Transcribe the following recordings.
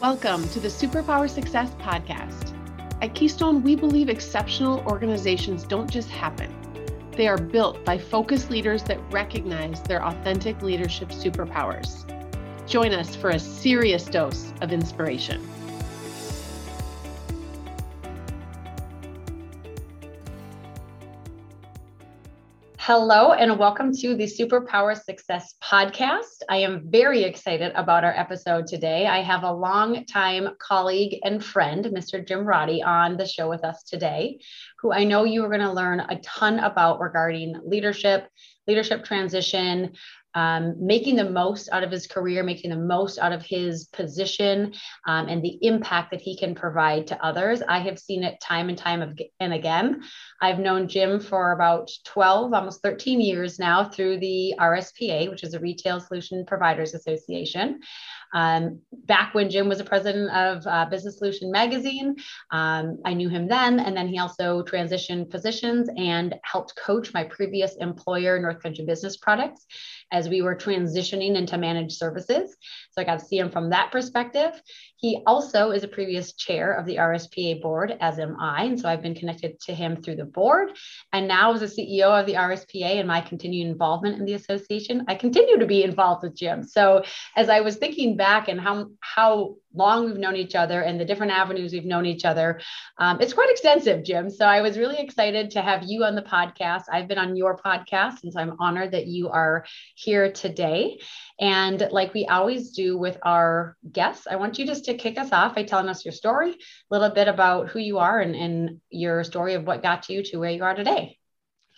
Welcome to the Superpower Success Podcast. At Keystone, we believe exceptional organizations don't just happen, they are built by focused leaders that recognize their authentic leadership superpowers. Join us for a serious dose of inspiration. Hello, and welcome to the Superpower Success Podcast. I am very excited about our episode today. I have a long-time colleague and friend, Mr. Jim Roddy, on the show with us today, who I know you are going to learn a ton about regarding leadership, leadership transition, um, making the most out of his career, making the most out of his position, um, and the impact that he can provide to others. I have seen it time and time and again. I've known Jim for about 12, almost 13 years now through the RSPA, which is a Retail Solution Providers Association. Um, back when Jim was the president of uh, Business Solution Magazine, um, I knew him then. And then he also transitioned positions and helped coach my previous employer, North Country Business Products, as we were transitioning into managed services. So I got to see him from that perspective. He also is a previous chair of the RSPA board, as am I. And so I've been connected to him through the board. And now, as a CEO of the RSPA and my continued involvement in the association, I continue to be involved with Jim. So as I was thinking back and how, how long we've known each other and the different avenues we've known each other. Um, it's quite extensive, Jim. So I was really excited to have you on the podcast. I've been on your podcast, and so I'm honored that you are here today. And like we always do with our guests, I want you just to kick us off by telling us your story, a little bit about who you are and, and your story of what got you to where you are today.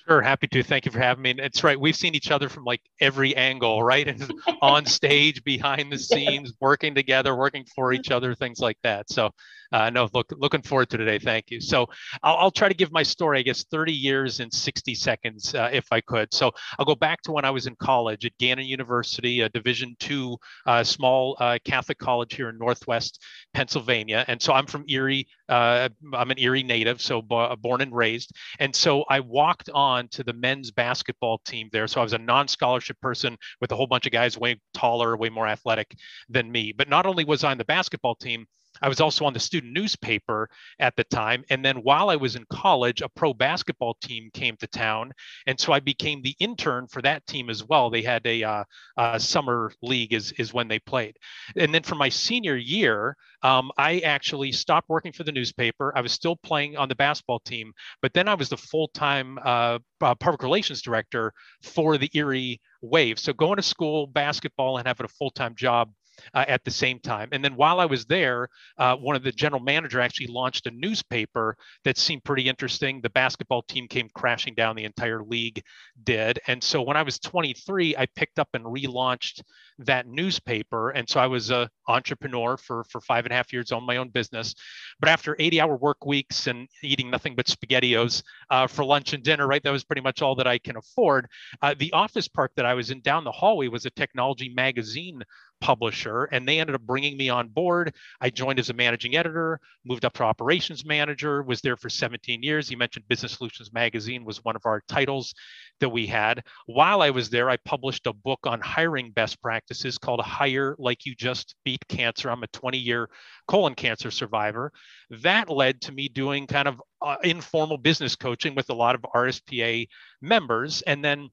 Sure, happy to. Thank you for having me. It's right. We've seen each other from like every angle, right? And on stage, behind the scenes, working together, working for each other, things like that. So uh, no, look, looking forward to today. Thank you. So I'll, I'll, try to give my story, I guess, 30 years in 60 seconds, uh, if I could. So I'll go back to when I was in college at Gannon University, a Division two uh, small uh, Catholic college here in Northwest Pennsylvania. And so I'm from Erie. Uh, I'm an Erie native, so b- born and raised. And so I walked on to the men's basketball team there. So I was a non-scholarship person with a whole bunch of guys way taller, way more athletic than me. But not only was I on the basketball team, I was also on the student newspaper at the time. And then while I was in college, a pro basketball team came to town. And so I became the intern for that team as well. They had a, uh, summer league, is, is when they played. And then for my senior year, um, I actually stopped working for the newspaper. I was still playing on the basketball team, but then I was the full time uh, uh, public relations director for the Erie Wave. So going to school, basketball, and having a full time job uh, at the same time. And then while I was there, uh, one of the general manager actually launched a newspaper that seemed pretty interesting. The basketball team came crashing down, the entire league did. And so when I was 23, I picked up and relaunched that newspaper. And so I was a entrepreneur for, for five and a half years, owned my own business. But after 80 hour work weeks and eating nothing but SpaghettiOs uh, for lunch and dinner, right, that was pretty much all that I can afford. Uh, the office park that I was in down the hallway was a technology magazine publisher and they ended up bringing me on board. I joined as a managing editor moved up to operations manager was there for 17 years. You mentioned business solutions magazine was one of our titles that we had. While i was there i published a book on hiring best practices called hire like you just beat cancer. I'm a 20 year colon cancer survivor. That led to me doing kind of uh, informal business coaching with a lot of rspa members. And then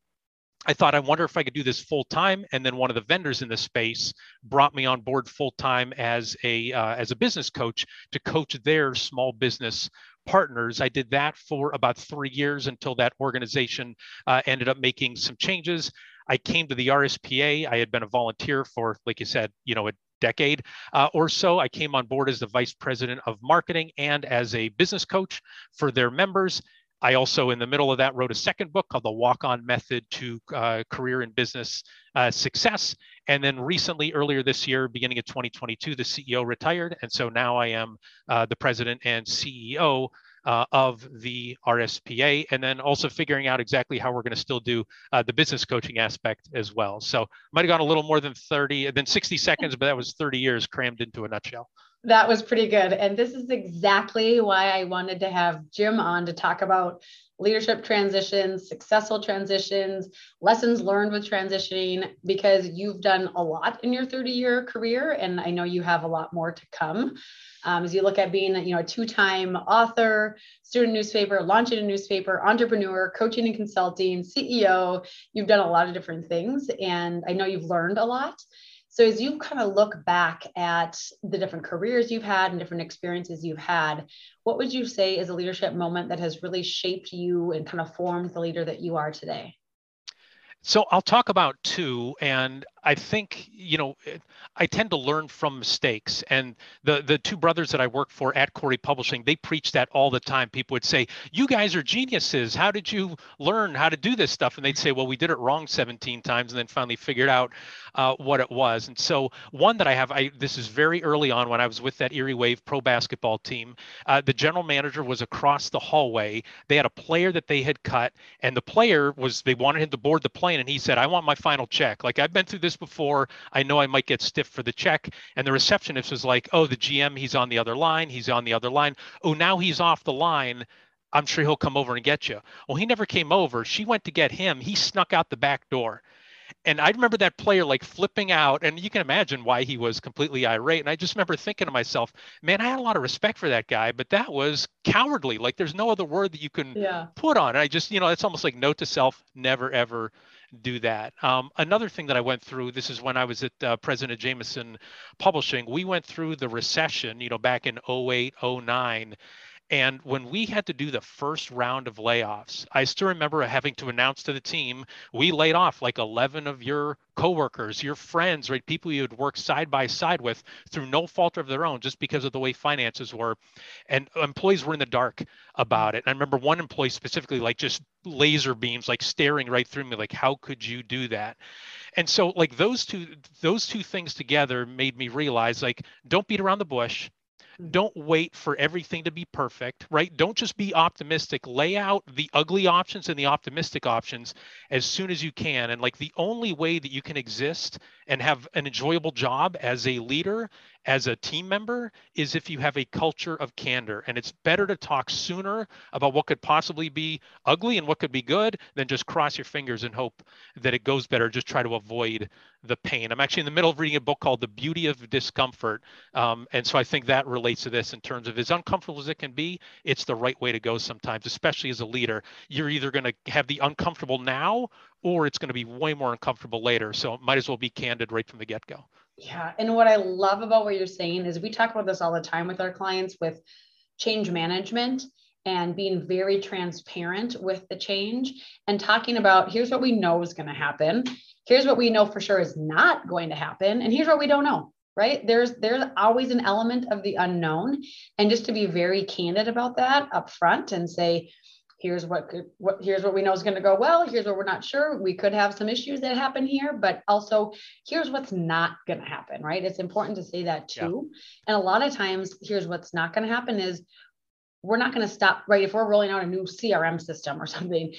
I thought, I wonder if I could do this full time. And then one of the vendors in the space brought me on board full time as a uh, as a business coach to coach their small business partners. I did that for about three years until that organization uh, ended up making some changes. I came to the RSPA. I had been a volunteer for, like you said, you know, a decade uh, or so. I came on board as the vice president of marketing and as a business coach for their members. I also, in the middle of that, wrote a second book called The Walk On Method to uh, Career and Business uh, Success. And then recently, earlier this year, beginning of 2022, the CEO retired. And so now I am uh, the president and CEO uh, of the RSPA, and then also figuring out exactly how we're going to still do uh, the business coaching aspect as well. So might have gone a little more than 30, than 60 seconds, but that was 30 years crammed into a nutshell. That was pretty good. And this is exactly why I wanted to have Jim on to talk about leadership transitions, successful transitions, lessons learned with transitioning, because you've done a lot in your 30 year career. And I know you have a lot more to come. Um, as you look at being you know, a two time author, student newspaper, launching a newspaper, entrepreneur, coaching and consulting, CEO, you've done a lot of different things. And I know you've learned a lot. So as you kind of look back at the different careers you've had and different experiences you've had, what would you say is a leadership moment that has really shaped you and kind of formed the leader that you are today? So I'll talk about two, and I think you know I tend to learn from mistakes. And the the two brothers that I work for at Corey Publishing, they preach that all the time. People would say, "You guys are geniuses. How did you learn how to do this stuff?" And they'd say, "Well, we did it wrong 17 times, and then finally figured out uh, what it was." And so one that I have, I this is very early on when I was with that Erie Wave pro basketball team. Uh, the general manager was across the hallway. They had a player that they had cut, and the player was they wanted him to board the plane, and he said, "I want my final check." Like I've been through this before. I know I might get stiff for the check. And the receptionist was like, oh, the GM, he's on the other line. He's on the other line. Oh, now he's off the line. I'm sure he'll come over and get you. Well, he never came over. She went to get him. He snuck out the back door. And I remember that player like flipping out, and you can imagine why he was completely irate. And I just remember thinking to myself, man, I had a lot of respect for that guy, but that was cowardly. Like there's no other word that you can yeah. put on it. I just, you know, it's almost like note to self, never ever do that. Um, another thing that I went through, this is when I was at uh, President Jameson Publishing, we went through the recession, you know, back in 08, 09. And when we had to do the first round of layoffs, I still remember having to announce to the team, we laid off like 11 of your coworkers, your friends, right? People you had worked side by side with through no fault of their own, just because of the way finances were. And employees were in the dark about it. And I remember one employee specifically, like just laser beams, like staring right through me, like, how could you do that? And so like those two, those two things together made me realize like, don't beat around the bush don't wait for everything to be perfect, right? Don't just be optimistic. Lay out the ugly options and the optimistic options as soon as you can. And like the only way that you can exist and have an enjoyable job as a leader as a team member is if you have a culture of candor. And it's better to talk sooner about what could possibly be ugly and what could be good than just cross your fingers and hope that it goes better. Just try to avoid the pain. I'm actually in the middle of reading a book called The Beauty of Discomfort. Um, and so I think that relates to this in terms of as uncomfortable as it can be, it's the right way to go sometimes, especially as a leader. You're either going to have the uncomfortable now or it's going to be way more uncomfortable later. So might as well be candid right from the get go. Yeah. And what I love about what you're saying is we talk about this all the time with our clients with change management and being very transparent with the change and talking about here's what we know is going to happen here's what we know for sure is not going to happen and here's what we don't know right there's there's always an element of the unknown and just to be very candid about that up front and say here's what could, what here's what we know is going to go well here's what we're not sure. We could have some issues that happen here but also here's what's not going to happen right? It's important to say that too. Yeah. and a lot of times here's what's not going to happen is we're not going to stop right? If we're rolling out a new crm system or something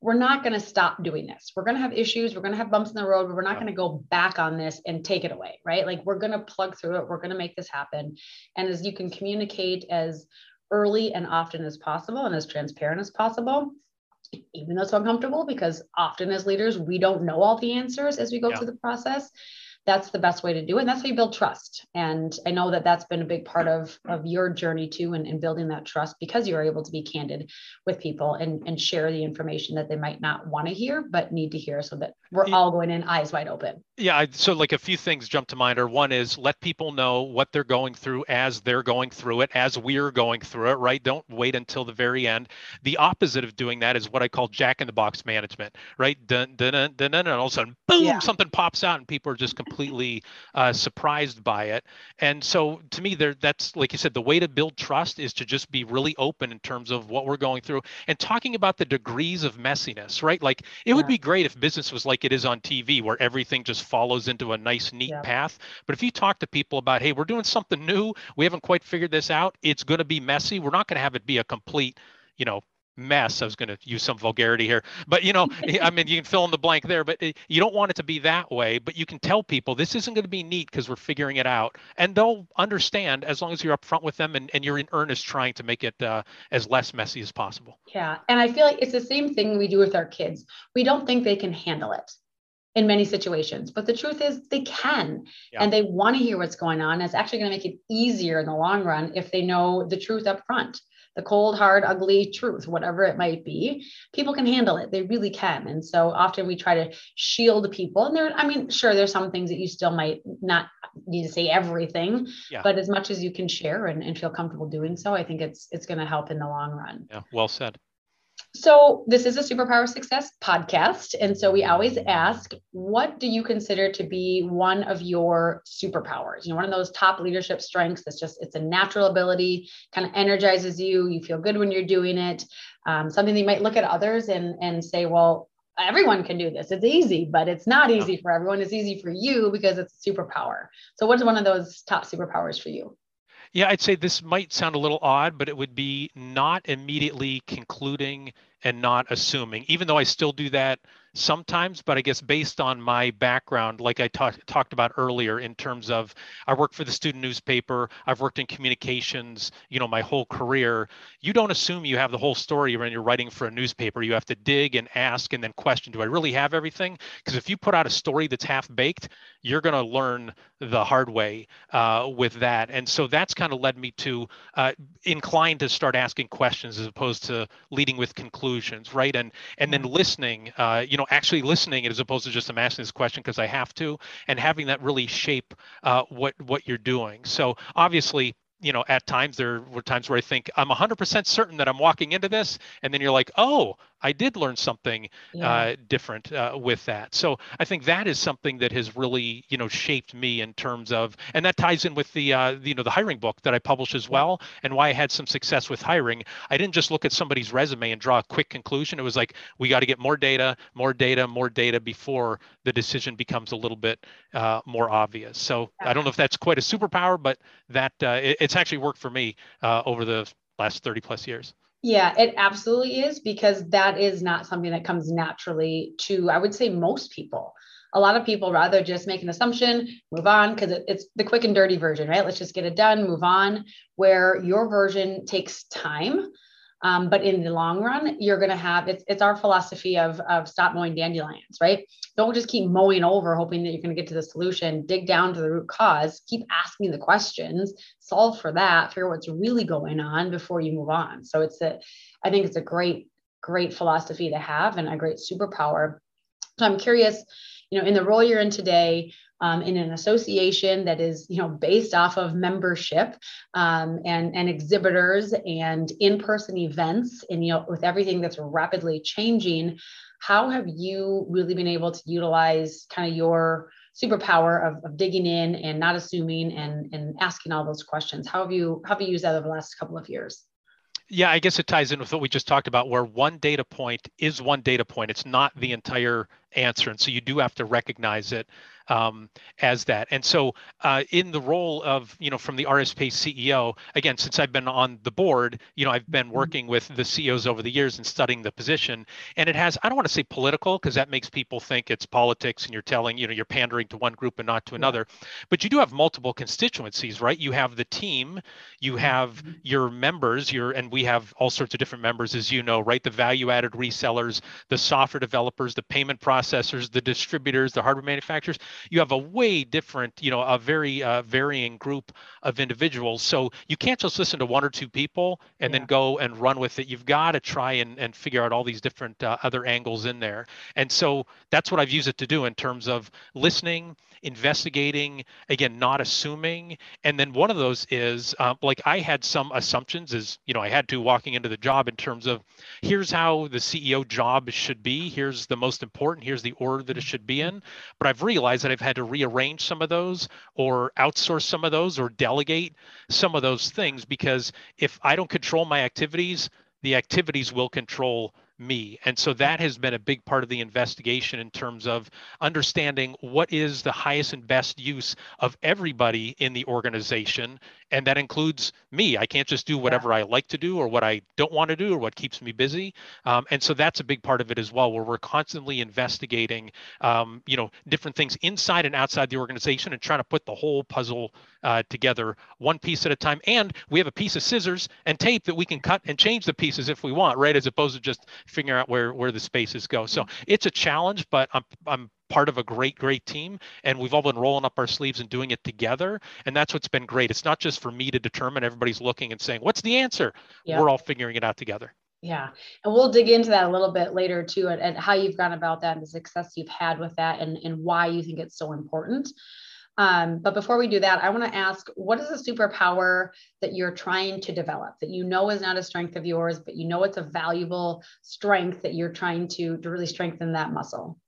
we're not going to stop doing this. We're going to have issues we're going to have bumps in the road but we're not yeah. going to go back on this and take it away right? Like we're going to plug through it we're going to make this happen. And as you can communicate as early and often as possible and as transparent as possible even though it's uncomfortable because often as leaders we don't know all the answers as we go yeah. through the process that's the best way to do it and that's how you build trust and i know that that's been a big part of of your journey too and, and building that trust because you're able to be candid with people and and share the information that they might not want to hear but need to hear so that we're yeah. all going in eyes wide open yeah so like a few things jump to mind are one is let people know what they're going through as they're going through it as we're going through it right don't wait until the very end the opposite of doing that is what i call jack in the box management right dun, dun, dun, dun, dun, and all of a sudden boom yeah. something pops out and people are just completely completely uh, surprised by it. And so to me, there that's like you said, the way to build trust is to just be really open in terms of what we're going through and talking about the degrees of messiness, right? Like it yeah. would be great if business was like it is on TV, where everything just follows into a nice, neat yeah. path. But if you talk to people about, hey, we're doing something new, we haven't quite figured this out, it's going to be messy. We're not going to have it be a complete, you know, mess. I was going to use some vulgarity here, but you know, I mean, you can fill in the blank there, but you don't want it to be that way. But you can tell people this isn't going to be neat because we're figuring it out, and they'll understand as long as you're upfront with them and, and you're in earnest trying to make it uh, as less messy as possible. Yeah, and I feel like it's the same thing we do with our kids. We don't think they can handle it in many situations. But the truth is, they can, yeah. and they want to hear what's going on. It's actually going to make it easier in the long run if they know the truth up front the cold, hard, ugly truth, whatever it might be, people can handle it. They really can. And so often we try to shield people. And there, I mean, sure, there's some things that you still might not need to say everything, yeah. but as much as you can share and, and feel comfortable doing so, I think it's it's going to help in the long run. Yeah, well said. So, this is a Superpower Success podcast. And so, we always ask, what do you consider to be one of your superpowers? You know, one of those top leadership strengths that's just, it's a natural ability, kind of energizes you. You feel good when you're doing it. Um, something that you might look at others and, and say, well, everyone can do this. It's easy, but it's not easy for everyone. It's easy for you because it's a superpower. So, what's one of those top superpowers for you? Yeah, I'd say this might sound a little odd, but it would be not immediately concluding and not assuming, even though I still do that sometimes, but I guess based on my background, like I talk, talked about earlier, in terms of I work for the student newspaper, I've worked in communications, you know, my whole career. You don't assume you have the whole story when you're writing for a newspaper. You have to dig and ask and then question, do I really have everything? Because if you put out a story that's half baked, you're going to learn the hard way uh, with that. And so that's kind of led me to uh, inclined to start asking questions as opposed to leading with conclusions, right? And and then mm-hmm. listening, uh, you know, actually listening as opposed to just I'm asking this question because I have to, and having that really shape uh, what what you're doing. So obviously you know, at times there were times where I think I'm 100% certain that I'm walking into this, and then you're like, oh, I did learn something yeah. uh, different uh, with that. So I think that is something that has really, you know, shaped me in terms of, and that ties in with the, uh, you know, the hiring book that I published as well, and why I had some success with hiring. I didn't just look at somebody's resume and draw a quick conclusion. It was like we got to get more data, more data, more data before the decision becomes a little bit uh, more obvious. So I don't know if that's quite a superpower, but that uh, it, it's actually worked for me uh, over the last 30 plus years. Yeah, it absolutely is because that is not something that comes naturally to, I would say, most people. A lot of people rather just make an assumption, move on, because it, it's the quick and dirty version, right? Let's just get it done, move on. Where your version takes time. Um, but in the long run, you're going to have it's, it's our philosophy of, of stop mowing dandelions, right? Don't just keep mowing over, hoping that you're going to get to the solution. Dig down to the root cause, keep asking the questions, solve for that, figure out what's really going on before you move on. So it's a, I think it's a great, great philosophy to have and a great superpower. So I'm curious, you know, in the role you're in today, um, in an association that is you know based off of membership um, and and exhibitors and in-person events and you know with everything that's rapidly changing how have you really been able to utilize kind of your superpower of, of digging in and not assuming and and asking all those questions? How have you how have you used that over the last couple of years yeah, I guess it ties in with what we just talked about, where one data point is one data point. It's not the entire answer. And so you do have to recognize it um, as that. And so, uh, in the role of, you know, from the RSP CEO, again, since I've been on the board, you know, I've been mm-hmm. working with the CEOs over the years and studying the position. And it has, I don't want to say political, because that makes people think it's politics and you're telling, you know, you're pandering to one group and not to another. But you do have multiple constituencies, right? You have the team, you have mm-hmm. your members, your, and we have all sorts of different members, as you know, right? The value added resellers, the software developers, the payment processors, the distributors, the hardware manufacturers you have a way different, you know, a very uh, varying group of individuals. So you can't just listen to one or two people and yeah. then go and run with it. You've got to try and, and figure out all these different uh, other angles in there. And so that's what I've used it to do in terms of listening, investigating, again, not assuming. And then one of those is uh, like I had some assumptions, as you know, I had to walking into the job in terms of here's how the CEO job should be, here's the most important, here's the order that it should be in. But I've realized that I've had to rearrange some of those or outsource some of those or delegate some of those things because if I don't control my activities, the activities will control me. And so that has been a big part of the investigation in terms of understanding what is the highest and best use of everybody in the organization. And that includes me. I can't just do whatever yeah. I like to do or what I don't want to do or what keeps me busy. Um, and so that's a big part of it as well, where we're constantly investigating, um, you know, different things inside and outside the organization and trying to put the whole puzzle uh, together one piece at a time. And we have a piece of scissors and tape that we can cut and change the pieces if we want, right? As opposed to just figuring out where where the spaces go. So mm-hmm. it's a challenge, but I'm I'm part of a great great team and we've all been rolling up our sleeves and doing it together and that's what's been great it's not just for me to determine everybody's looking and saying what's the answer yeah. we're all figuring it out together yeah and we'll dig into that a little bit later too and, and how you've gone about that and the success you've had with that and, and why you think it's so important um, but before we do that, I want to ask what is a superpower that you're trying to develop that you know is not a strength of yours, but you know it's a valuable strength that you're trying to, to really strengthen that muscle?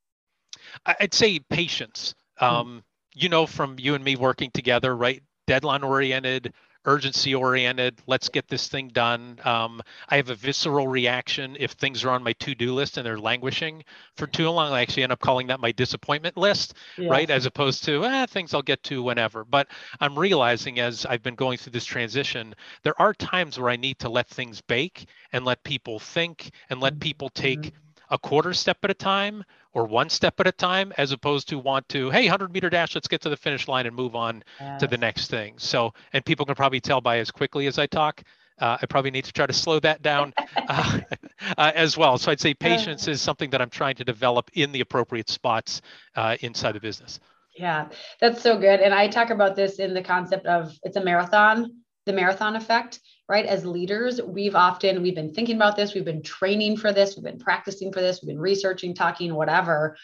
I'd say patience. Hmm. Um, mm-hmm. You know, from you and me working together, right? Deadline oriented, urgency oriented. Let's get this thing done. Um, I have a visceral reaction if things are on my to do list and they're languishing for too long. I actually end up calling that my disappointment list, yeah. right? As opposed to eh, things I'll get to whenever. But I'm realizing as I've been going through this transition, there are times where I need to let things bake and let people think and let people take. Mm-hmm a quarter step at a time or one step at a time as opposed to want to hey 100 meter dash let's get to the finish line and move on yes. to the next thing. So and people can probably tell by as quickly as i talk uh, i probably need to try to slow that down uh, uh, as well. So i'd say patience is something that i'm trying to develop in the appropriate spots uh, inside the business. Yeah that's so good. And i talk about this in the concept of it's a marathon the marathon effect right? As leaders we've often we've been thinking about this we've been training for this we've been practicing for this we've been researching talking whatever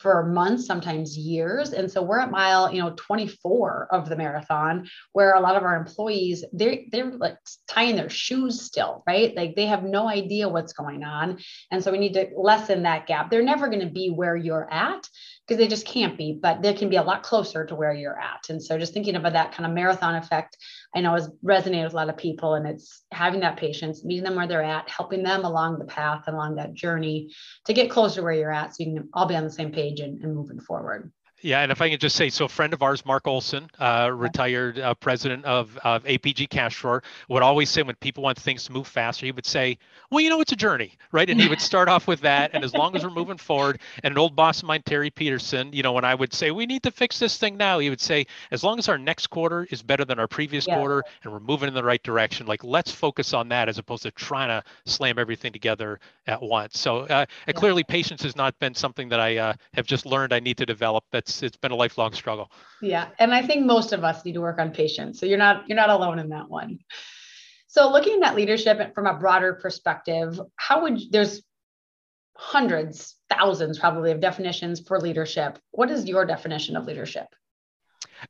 for months sometimes years. And so we're at mile you know 24 of the marathon where a lot of our employees they're they're like tying their shoes still right? Like they have no idea what's going on. And so we need to lessen that gap. They're never going to be where you're at because they just can't be, but they can be a lot closer to where you're at. And so just thinking about that kind of marathon effect, I know has resonated with a lot of people and it's having that patience, meeting them where they're at, helping them along the path, along that journey to get closer to where you're at so you can all be on the same page and, and moving forward. Yeah, and if I can just say, so a friend of ours, Mark Olson, uh, retired uh, president of, of APG CashDrawer, would always say when people want things to move faster, he would say, well, you know, it's a journey, right? And he would start off with that. And as long as we're moving forward, and an old boss of mine, Terry Peterson, you know, when I would say, we need to fix this thing now, he would say, as long as our next quarter is better than our previous yeah. quarter and we're moving in the right direction, like let's focus on that as opposed to trying to slam everything together at once. So uh, yeah. clearly patience has not been something that I uh, have just learned I need to develop. That's it's it's been a lifelong struggle. Yeah, and I think most of us need to work on patience. So you're not you're not alone in that one. So looking at leadership from a broader perspective, how would there's hundreds, thousands probably of definitions for leadership. What is your definition of leadership?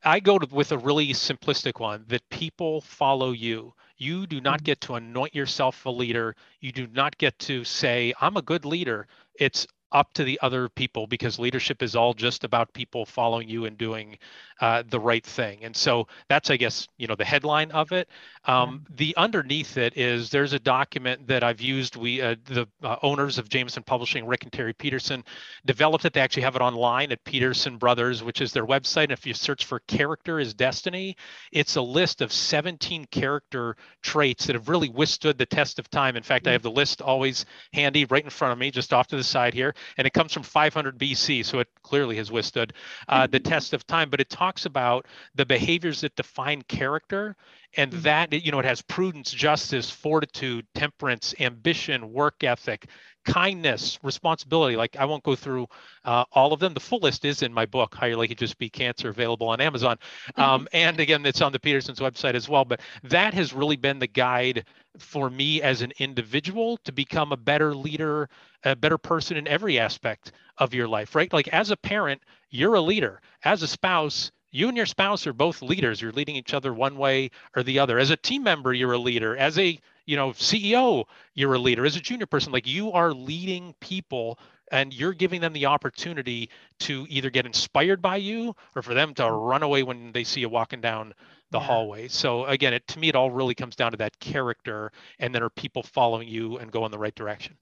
I go to, with a really simplistic one that people follow you. You do not mm-hmm. get to anoint yourself a leader. You do not get to say, I'm a good leader. It's up to the other people because leadership is all just about people following you and doing uh, the right thing. And so that's, I guess, you know, the headline of it. Um. The underneath it is there's a document that I've used. We, uh, the uh, owners of Jameson Publishing, Rick and Terry Peterson, developed it. They actually have it online at Peterson Brothers, which is their website. And if you search for "character is destiny," it's a list of 17 character traits that have really withstood the test of time. In fact. I have the list always handy right in front of me, just off to the side here, and it comes from 500 BC, so it clearly has withstood uh, the test of time. But it talks talks about the behaviors that define character and mm-hmm. that you know it has prudence justice fortitude temperance ambition work ethic kindness responsibility like i won't go through uh, all of them. The full list is in my book hire like you just beat cancer available on amazon. Mm-hmm. um, and again it's on the peterson's website as well but that has really been the guide for me as an individual to become a better leader a better person in every aspect of your life right? Like as a parent you're a leader. As a spouse you and your spouse are both leaders. You're leading each other one way or the other. As a team member you're a leader. As a you know ceo you're a leader as a junior person like you are leading people and you're giving them the opportunity to either get inspired by you or for them to mm-hmm. run away when they see you walking down the yeah. hallway so again it to me it all really comes down to that character and then are people following you and go in the right direction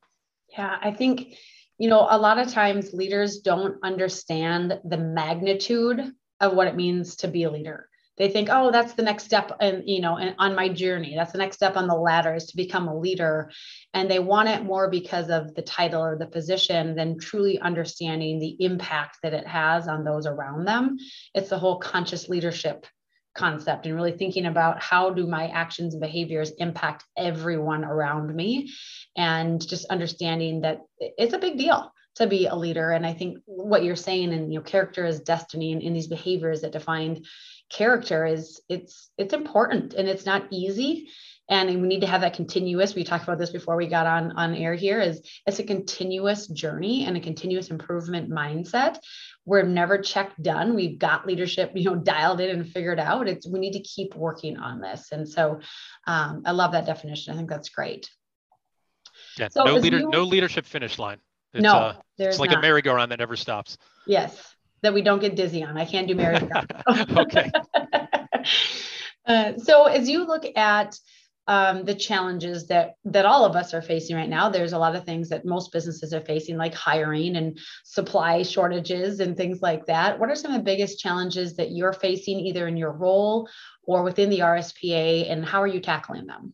Yeah, I think, you know, a lot of times leaders don't understand the magnitude of what it means to be a leader. They think, oh, that's the next step, and you know, and on my journey. That's the next step on the ladder is to become a leader, and they want it more because of the title or the position than truly understanding the impact that it has on those around them. It's the whole conscious leadership concept and really thinking about how do my actions and behaviors impact everyone around me and just understanding that it's a big deal to be a leader and i think what you're saying and you know character is destiny and in these behaviors that define character is it's it's important and it's not easy. And we need to have that continuous. We talked about this before we got on on air here is it's a continuous journey and a continuous improvement mindset. We're never checked done. We've got leadership you know dialed in and figured out. It's we need to keep working on this. And so um, i love that definition. I think that's great. Yeah so no leader you, no leadership finish line. It's, no uh, it's like not. a merry-go-round that never stops. Yes that we don't get dizzy on i can't do merry-go-round okay uh, so as you look at um, the challenges that that all of us are facing right now. There's a lot of things that most businesses are facing, like hiring and supply shortages and things like that. What are some of the biggest challenges that you're facing, either in your role or within the RSPA, and how are you tackling them?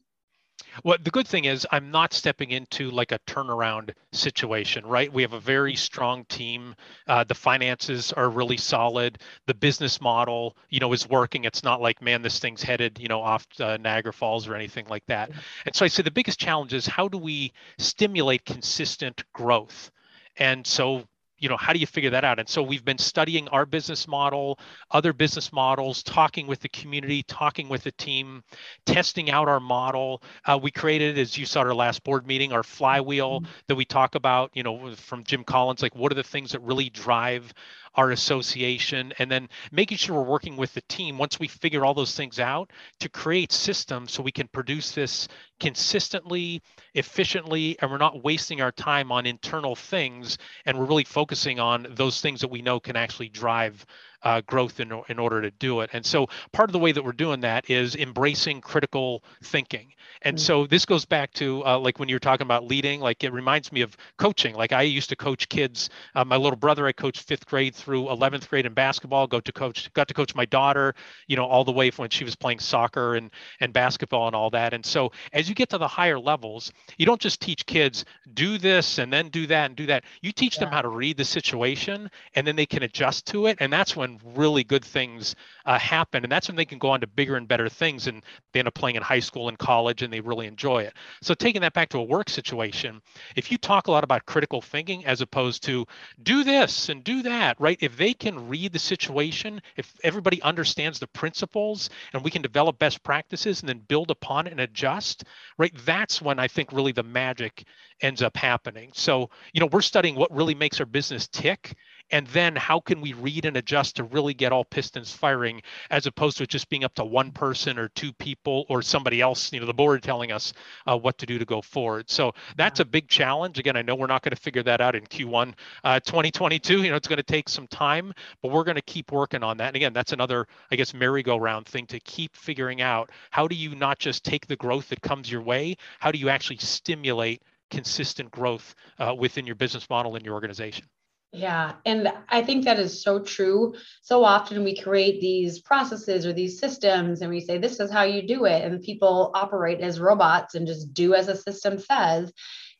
Well, the good thing is I'm not stepping into like a turnaround situation, right? We have a very strong team. Uh, the finances are really solid. The business model, you know, is working. It's not like, man, this thing's headed, you know, off uh, Niagara Falls or anything like that. And so I say the biggest challenge is how do we stimulate consistent growth? And so you know how do you figure that out and so we've been studying our business model other business models talking with the community talking with the team testing out our model uh, we created as you saw at our last board meeting our flywheel mm-hmm. that we talk about you know from jim collins like what are the things that really drive our association, and then making sure we're working with the team once we figure all those things out to create systems so we can produce this consistently, efficiently, and we're not wasting our time on internal things and we're really focusing on those things that we know can actually drive uh, growth in, in order to do it. And so part of the way that we're doing that is embracing critical thinking. And mm-hmm. so this goes back to uh, like when you're talking about leading, like it reminds me of coaching. Like I used to coach kids. Uh, my little brother, I coached fifth grade through 11th grade in basketball. Go to coach, got to coach my daughter, you know, all the way from when she was playing soccer and and basketball and all that. And so as you get to the higher levels, you don't just teach kids do this and then do that and do that. You teach yeah. them how to read the situation and then they can adjust to it. And that's when really good things uh, happen. And that's when they can go on to bigger and better things. And they end up playing in high school and college and they really enjoy it. So taking that back to a work situation, if you talk a lot about critical thinking as opposed to do this and do that, right? If they can read the situation, if everybody understands the principles and we can develop best practices and then build upon it and adjust, right? That's when I think really the magic ends up happening. So, you know, we're studying what really makes our business tick and then how can we read and adjust to really get all pistons firing as opposed to just being up to one person or two people or somebody else you know the board telling us uh, what to do to go forward. So that's a big challenge. Again i know we're not going to figure that out in q1 uh, 2022 you know it's going to take some time but we're going to keep working on that. And again that's another i guess merry-go-round thing to keep figuring out how do you not just take the growth that comes your way? How do you actually stimulate consistent growth uh, within your business model and your organization yeah. And I think that is so true. So often we create these processes or these systems and we say, this is how you do it. And people operate as robots and just do as a system says.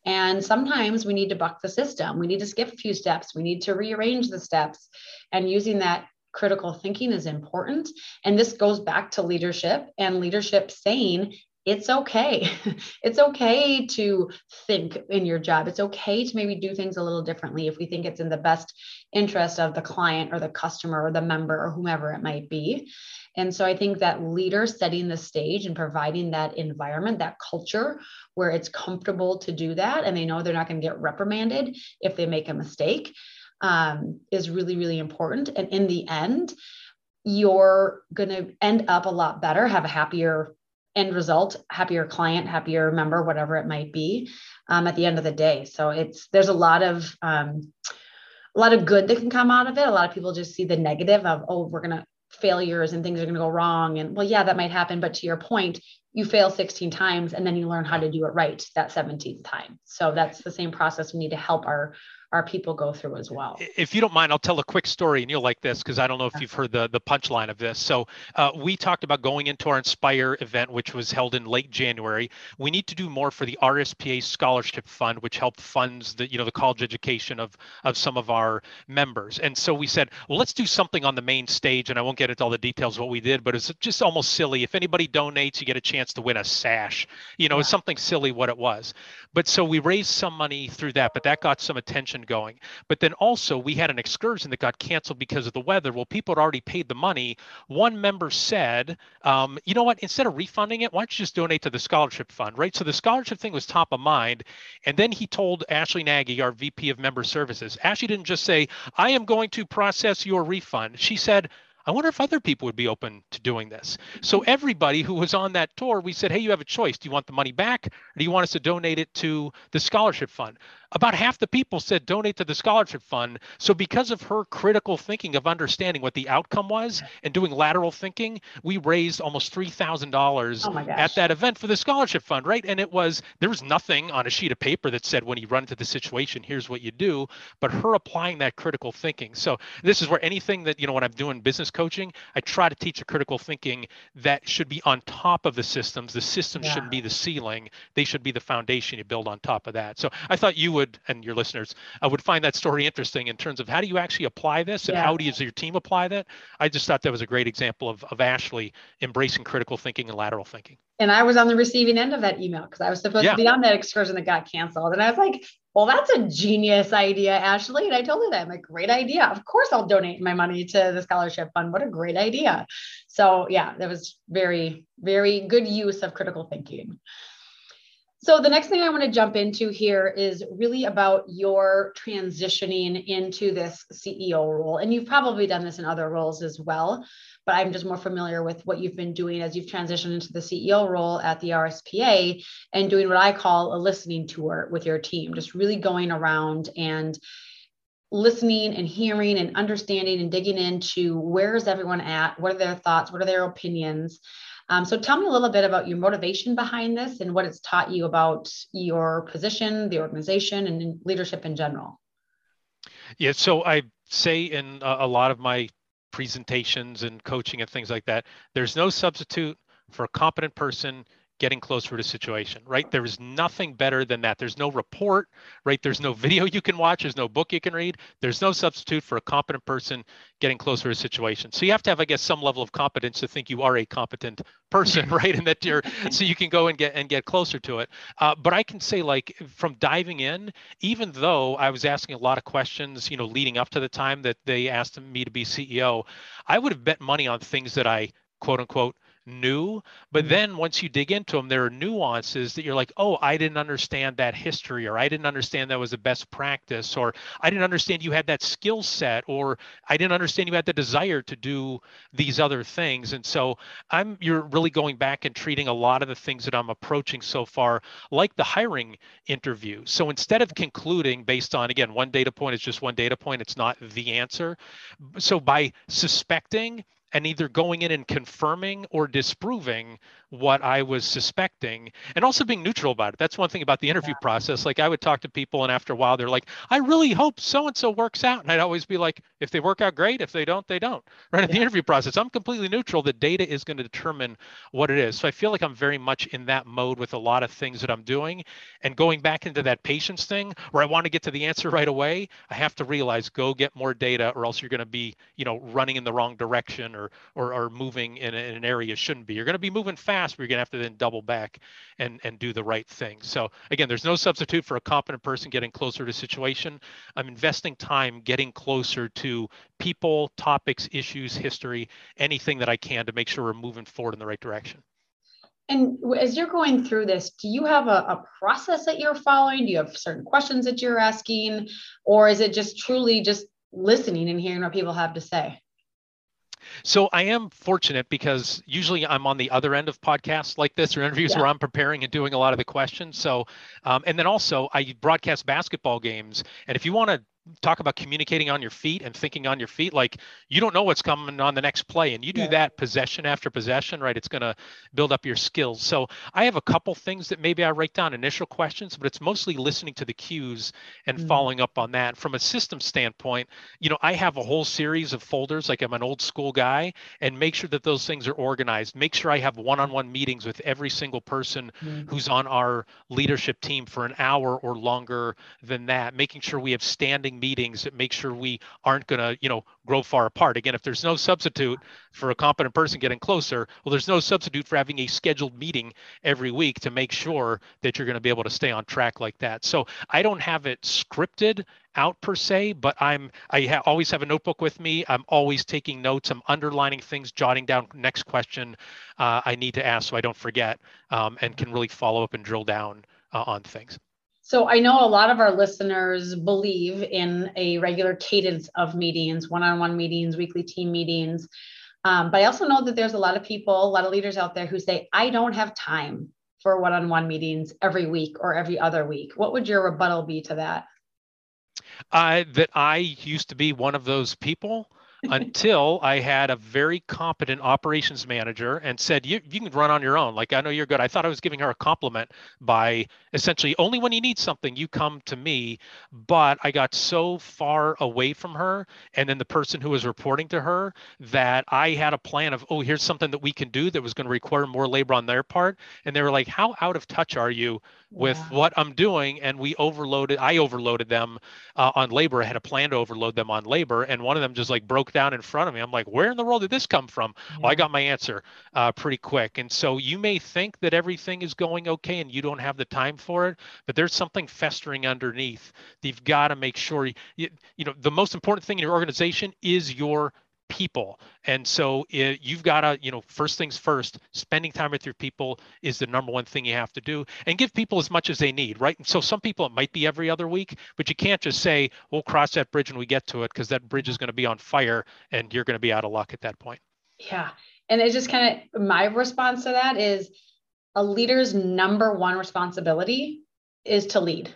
And sometimes we need to buck the system. We need to skip a few steps. We need to rearrange the steps. And using that critical thinking is important. And this goes back to leadership and leadership saying, it's okay. it's okay to think in your job. It's okay to maybe do things a little differently if we think it's in the best interest of the client or the customer or the member or whomever it might be. And so I think that leader setting the stage and providing that environment, that culture where it's comfortable to do that and they know they're not going to get reprimanded if they make a mistake um, is really, really important. And in the end, you're going to end up a lot better, have a happier end result happier client happier member whatever it might be um, at the end of the day. So it's there's a lot of um, a lot of good that can come out of it. A lot of people just see the negative of oh we're going to failures and things are going to go wrong. And well yeah that might happen. But to your point you fail 16 times and then you learn how to do it right that 17th time. So that's the same process we need to help our our people go through as well. If you don't mind, I'll tell a quick story, and you'll like this because I don't know if you've heard the the punchline of this. So uh, we talked about going into our Inspire event, which was held in late January. We need to do more for the RSPA Scholarship Fund, which help funds the you know the college education of of some of our members. And so we said, well, let's do something on the main stage, and I won't get into all the details what we did, but it's just almost silly. If anybody donates, you get a chance to win a sash. You know, yeah. it's something silly what it was. But so we raised some money through that, but that got some attention going. But then also we had an excursion that got canceled because of the weather. Well, people had already paid the money. One member said, um, you know what, instead of refunding it, why don't you just donate to the scholarship fund, right? So the scholarship thing was top of mind. And then he told Ashley Nagy, our VP of Member Services, Ashley didn't just say, I am going to process your refund. She said, I wonder if other people would be open to doing this. So mm-hmm. everybody who was on that tour, we said, hey, you have a choice. Do you want the money back or do you want us to donate it to the scholarship fund? About half the people said donate to the scholarship fund. So because of her critical thinking of understanding what the outcome was and doing lateral thinking, we raised almost $3,000 at that event for the scholarship fund, right? And it was there was nothing on a sheet of paper that said when you run into the situation, here's what you do, but her applying that critical thinking. So this is where anything that you know when I'm doing business coaching, I try to teach a critical thinking that should be on top of the systems. The systems yeah. shouldn't be the ceiling; they should be the foundation you build on top of that. So I thought you would would and your listeners I would find that story interesting in terms of how do you actually apply this and yeah. how does your team apply that? I just thought that was a great example of, of ashley embracing critical thinking and lateral thinking. And i was on the receiving end of that email because i was supposed yeah. to be on that excursion that got canceled. And i was like well that's a genius idea ashley. And i told her that i'm like great idea. Of course i'll donate my money to the scholarship fund. What a great idea. So yeah that was very very good use of critical thinking so the next thing I want to jump into here is really about your transitioning into this CEO role. And you've probably done this in other roles as well, but I'm just more familiar with what you've been doing as you've transitioned into the CEO role at the RSPA and doing what I call a listening tour with your team, just really going around and listening and hearing and understanding and digging into where is everyone at, what are their thoughts, what are their opinions, um, so tell me a little bit about your motivation behind this and what it's taught you about your position, the organization, and leadership in general. Yeah, so I say in a lot of my presentations and coaching and things like that, there's no substitute for a competent person getting closer to situation, right? There is nothing better than that. There's no report, right? There's no video you can watch. There's no book you can read. There's no substitute for a competent person getting closer to a situation. So you have to have, I guess, some level of competence to think you are a competent person, right? And that you're, so you can go and get and get closer to it. Uh, but I can say, like, from diving in, even though I was asking a lot of questions, you know, leading up to the time that they asked me to be CEO, I would have bet money on things that I quote unquote new. But mm-hmm. then once you dig into them, there are nuances that you're like, oh, I didn't understand that history, or I didn't understand that was a best practice, or I didn't understand you had that skill set, or I didn't understand you had the desire to do these other things. And so I'm you're really going back and treating a lot of the things that I'm approaching so far like the hiring interview. So instead of concluding based on again one data point is just one data point, it's not the answer. So by suspecting and either going in and confirming or disproving what I was suspecting and also being neutral about it. That's one thing about the interview yeah. process. Like I would talk to people and after a while they're like, I really hope so and so works out. And I'd always be like, if they work out great, if they don't, they don't. Right yeah. in the interview process, I'm completely neutral. The data is going to determine what it is. So I feel like I'm very much in that mode with a lot of things that I'm doing and going back into that patience thing where I want to get to the answer right away. I have to realize go get more data or else you're going to be, you know, running in the wrong direction or or, or moving in, in an area you shouldn't be. You're going to be moving fast fast, we're going to have to then double back and, and do the right thing. So again, there's no substitute for a competent person getting closer to situation. I'm investing time getting closer to people, topics, issues, history, anything that I can to make sure we're moving forward in the right direction. And as you're going through this, do you have a, a, process that you're following? Do you have certain questions that you're asking? Or is it just truly just listening and hearing what people have to say? So I am fortunate because usually I'm on the other end of podcasts like this or interviews yeah. where I'm preparing and doing a lot of the questions. So, um, and then also I broadcast basketball games. And if you want to talk about communicating on your feet and thinking on your feet like you don't know what's coming on the next play and you do yeah. that possession after possession right it's going to build up your skills so i have a couple things that maybe i write down initial questions but it's mostly listening to the cues and mm-hmm. following up on that from a system standpoint you know i have a whole series of folders like i'm an old school guy and make sure that those things are organized make sure i have one-on-one meetings with every single person mm-hmm. who's on our leadership team for an hour or longer than that making sure we have standing meetings that make sure we aren't going to, you know, grow far apart. Again, if there's no substitute for a competent person getting closer, well, there's no substitute for having a scheduled meeting every week to make sure that you're going to be able to stay on track like that. So I don't have it scripted out per se, but I'm I ha- always have a notebook with me. I'm always taking notes. I'm underlining things, jotting down next question uh, I need to ask so I don't forget, um, and can really follow up and drill down uh, on things. So I know a lot of our listeners believe in a regular cadence of meetings, one-on-one meetings, weekly team meetings. Um, but I also know that there's a lot of people, a lot of leaders out there who say, I don't have time for one-on-one meetings every week or every other week. What would your rebuttal be to that? Uh, that I used to be one of those people until I had a very competent operations manager and said, you, you can run on your own. Like, I know you're good. I thought I was giving her a compliment by essentially only when you need something, you come to me. But I got so far away from her and then the person who was reporting to her that I had a plan of, oh, here's something that we can do that was going to require more labor on their part. And they were like, how out of touch are you with yeah. what I'm doing? And we overloaded, I overloaded them uh, on labor. I had a plan to overload them on labor. And one of them just like broke down in front of me. I'm like, where in the world did this come from? Yeah. Well, I got my answer uh, pretty quick. And so you may think that everything is going okay and you don't have the time for it, but there's something festering underneath. You've got to make sure you, you know, the most important thing in your organization is your people. And so it, you've got to you know first things first spending time with your people is the number one thing you have to do and give people as much as they need right? And so some people it might be every other week but you can't just say we'll cross that bridge when we get to it because that bridge is going to be on fire and you're going to be out of luck at that point. Yeah. And it's just kind of my response to that is a leader's number one responsibility is to lead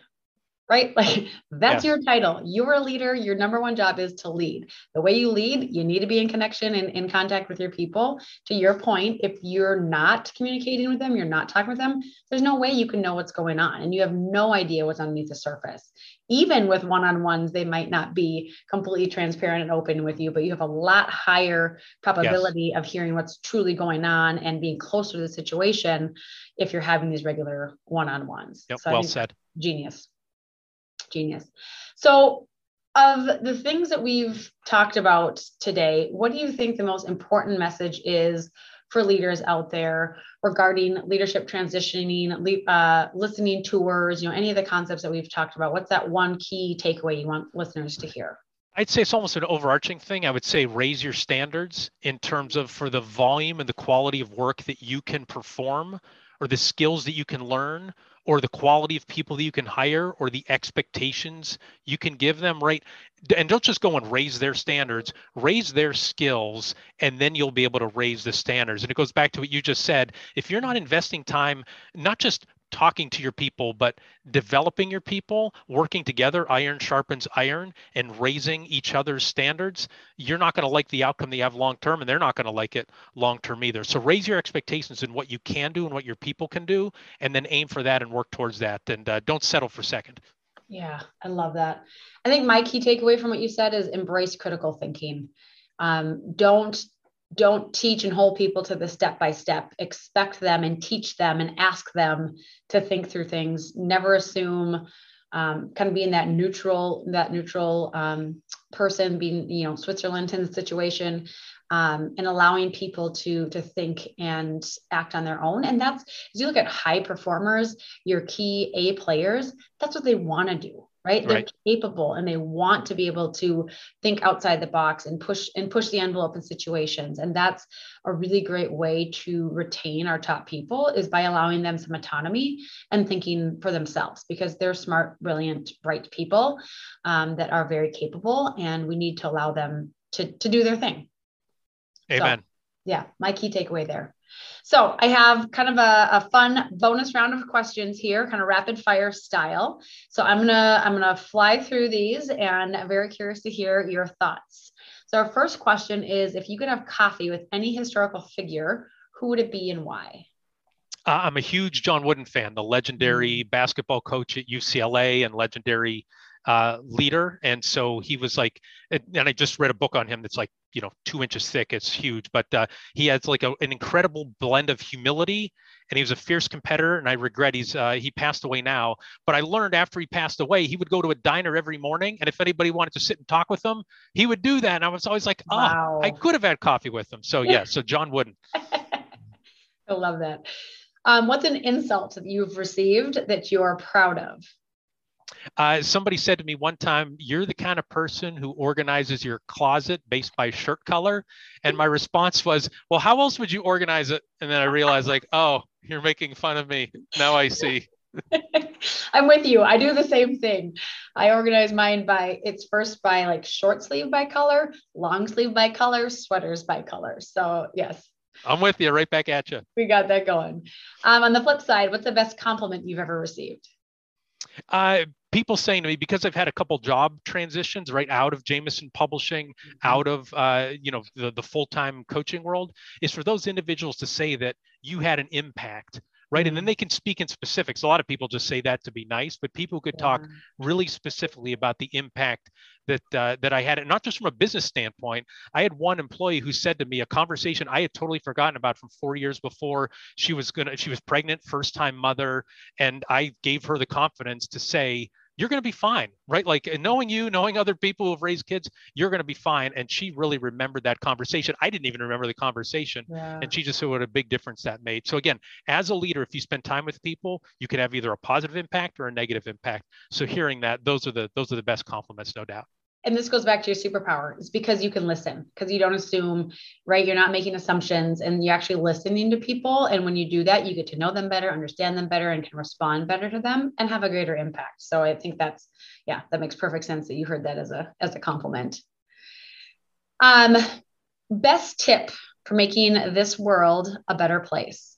right? Like that's your title. You're a leader. Your number one job is to lead. The way you lead, you need to be in connection and in contact with your people. To your point, if you're not communicating with them, you're not talking with them, there's no way you can know what's going on. And you have no idea what's underneath the surface. Even with one on ones, they might not be completely transparent and open with you, but you have a lot higher probability yes. of hearing what's truly going on and being closer to the situation if you're having these regular one on ones. Yep, so well said. Genius genius. So, of the things that we've talked about today, what do you think the most important message is for leaders out there regarding leadership transitioning, uh, listening tours, you know, any of the concepts that we've talked about? What's that one key takeaway you want listeners to hear? I'd say it's almost an overarching thing. I would say raise your standards in terms of for the volume and the quality of work that you can perform or the skills that you can learn or the quality of people that you can hire or the expectations you can give them right? And don't just go and raise their standards raise their skills and then you'll be able to raise the standards. And it goes back to what you just said. If you're not investing time not just talking to your people, but developing your people, working together, iron sharpens iron, and raising each other's standards, you're not going to like the outcome that you have long term, and they're not going to like it long term either. So raise your expectations in what you can do and what your people can do, and then aim for that and work towards that. And uh, don't settle for second. Yeah, I love that. I think my key takeaway from what you said is embrace critical thinking. Um, don't don't teach and hold people to the step by step. Expect them and teach them and ask them to think through things. Never assume um, kind of being that neutral that neutral um, person being you know switzerland in the situation um, and allowing people to to think and act on their own. And that's as you look at high performers your key a players that's what they want to do right? They're right. capable and they want to be able to think outside the box and push and push the envelope in situations. And that's a really great way to retain our top people is by allowing them some autonomy and thinking for themselves because they're smart, brilliant, bright people um, that are very capable and we need to allow them to, to do their thing. Amen. So, yeah, my key takeaway there. So I have kind of a, a, fun bonus round of questions here, kind of rapid fire style. So I'm gonna I'm gonna fly through these, and I'm very curious to hear your thoughts. So our first question is: If you could have coffee with any historical figure, who would it be and why? Uh, I'm a huge John Wooden fan, the legendary mm-hmm. basketball coach at UCLA and legendary uh, leader. And so he was like, and I just read a book on him that's like, you know, two inches thick. It's huge, but uh, he has like a, an incredible blend of humility and he was a fierce competitor. And I regret he's, uh, he passed away now, but I learned after he passed away, he would go to a diner every morning. And if anybody wanted to sit and talk with him, he would do that. And I was always like, oh, wow. I could have had coffee with him. So yeah, so John Wooden. I love that. Um, what's an insult that you've received that you're proud of? Uh, somebody said to me one time, You're the kind of person who organizes your closet based by shirt color. And my response was, Well, how else would you organize it? And then I realized, like, oh, you're making fun of me. Now I see. I'm with you. I do the same thing. I organize mine by it's first by like short sleeve by color, long sleeve by color, sweaters by color. So, yes. I'm with you right back at you. We got that going. Um, on the flip side, what's the best compliment you've ever received? Uh, people saying to me because I've had a couple job transitions right out of Jameson Publishing, mm-hmm. out of uh, you know the, the full time coaching world, is for those individuals to say that you had an impact right? And then they can speak in specifics. A lot of people just say that to be nice, but people could talk really specifically about the impact that uh, that I had, and not just from a business standpoint. I had one employee who said to me a conversation I had totally forgotten about from four years before. She was gonna, she was pregnant, first time mother, and I gave her the confidence to say, you're going to be fine, right? Like knowing you, knowing other people who've raised kids, you're going to be fine. And she really remembered that conversation. I didn't even remember the conversation. Yeah. And she just said what a big difference that made. So again, as a leader, if you spend time with people, you can have either a positive impact or a negative impact. So hearing that, those are the those are the best compliments, no doubt and this goes back to your superpower it's because you can listen because you don't assume right? You're not making assumptions and you're actually listening to people. And when you do that you get to know them better understand them better and can respond better to them and have a greater impact. So i think that's yeah that makes perfect sense that you heard that as a as a compliment. Um best tip for making this world a better place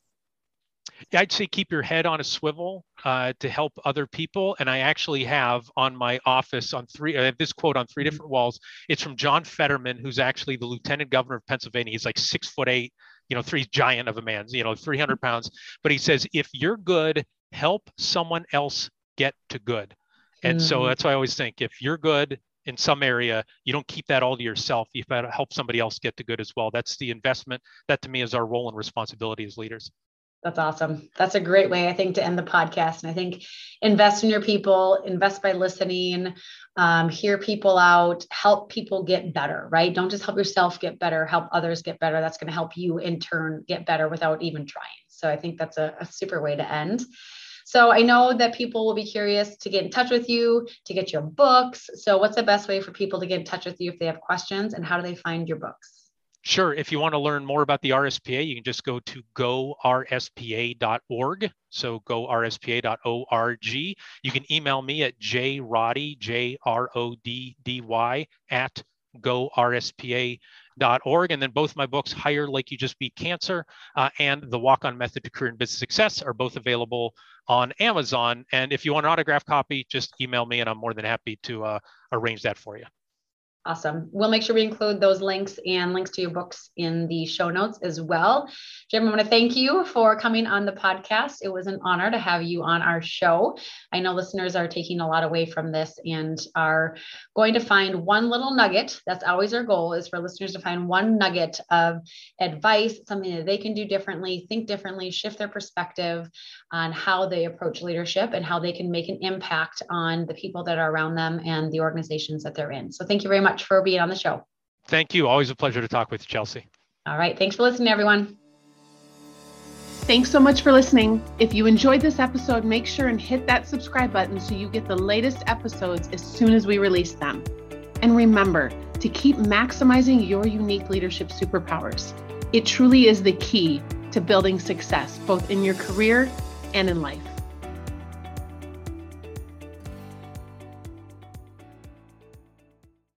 I'd say keep your head on a swivel uh, to help other people. And I actually have on my office on three, I have this quote on three mm-hmm. different walls. It's from John Fetterman, who's actually the lieutenant governor of Pennsylvania. He's like six foot eight, you know, three giant of a man, you know, 300 mm-hmm. pounds. But he says, if you're good, help someone else get to good. And mm. so that's why I always think if you're good in some area, you don't keep that all to yourself. You've got to help somebody else get to good as well. That's the investment. That to me is our role and responsibility as leaders. That's awesome. That's a great way, I think, to end the podcast. And I think invest in your people, invest by listening, um, hear people out, help people get better, right? Don't just help yourself get better, help others get better. That's going to help you in turn get better without even trying. So I think that's a, a super way to end. So I know that people will be curious to get in touch with you, to get your books. So what's the best way for people to get in touch with you if they have questions and how do they find your books? Sure. If you want to learn more about the RSPA, you can just go to gorspa.org. So gorspa.org. You can email me at jroddy, J R O D D Y, at gorspa.org. And then both my books, Hire Like You Just Beat Cancer uh, and The Walk On Method to Career and Business Success, are both available on Amazon. And if you want an autograph copy, just email me and I'm more than happy to uh, arrange that for you. Awesome. We'll make sure we include those links and links to your books in the show notes as well. Jim, I want to thank you for coming on the podcast. It was an honor to have you on our show. I know listeners are taking a lot away from this and are going to find one little nugget. That's always our goal is for listeners to find one nugget of advice, something that they can do differently, think differently, shift their perspective on how they approach leadership and how they can make an impact on the people that are around them and the organizations that they're in. So thank you very much much for being on the show. Thank you. Always a pleasure to talk with you, Chelsea. All right. Thanks for listening, everyone. Thanks so much for listening. If you enjoyed this episode, make sure and hit that subscribe button so you get the latest episodes as soon as we release them. And remember to keep maximizing your unique leadership superpowers. It truly is the key to building success, both in your career and in life.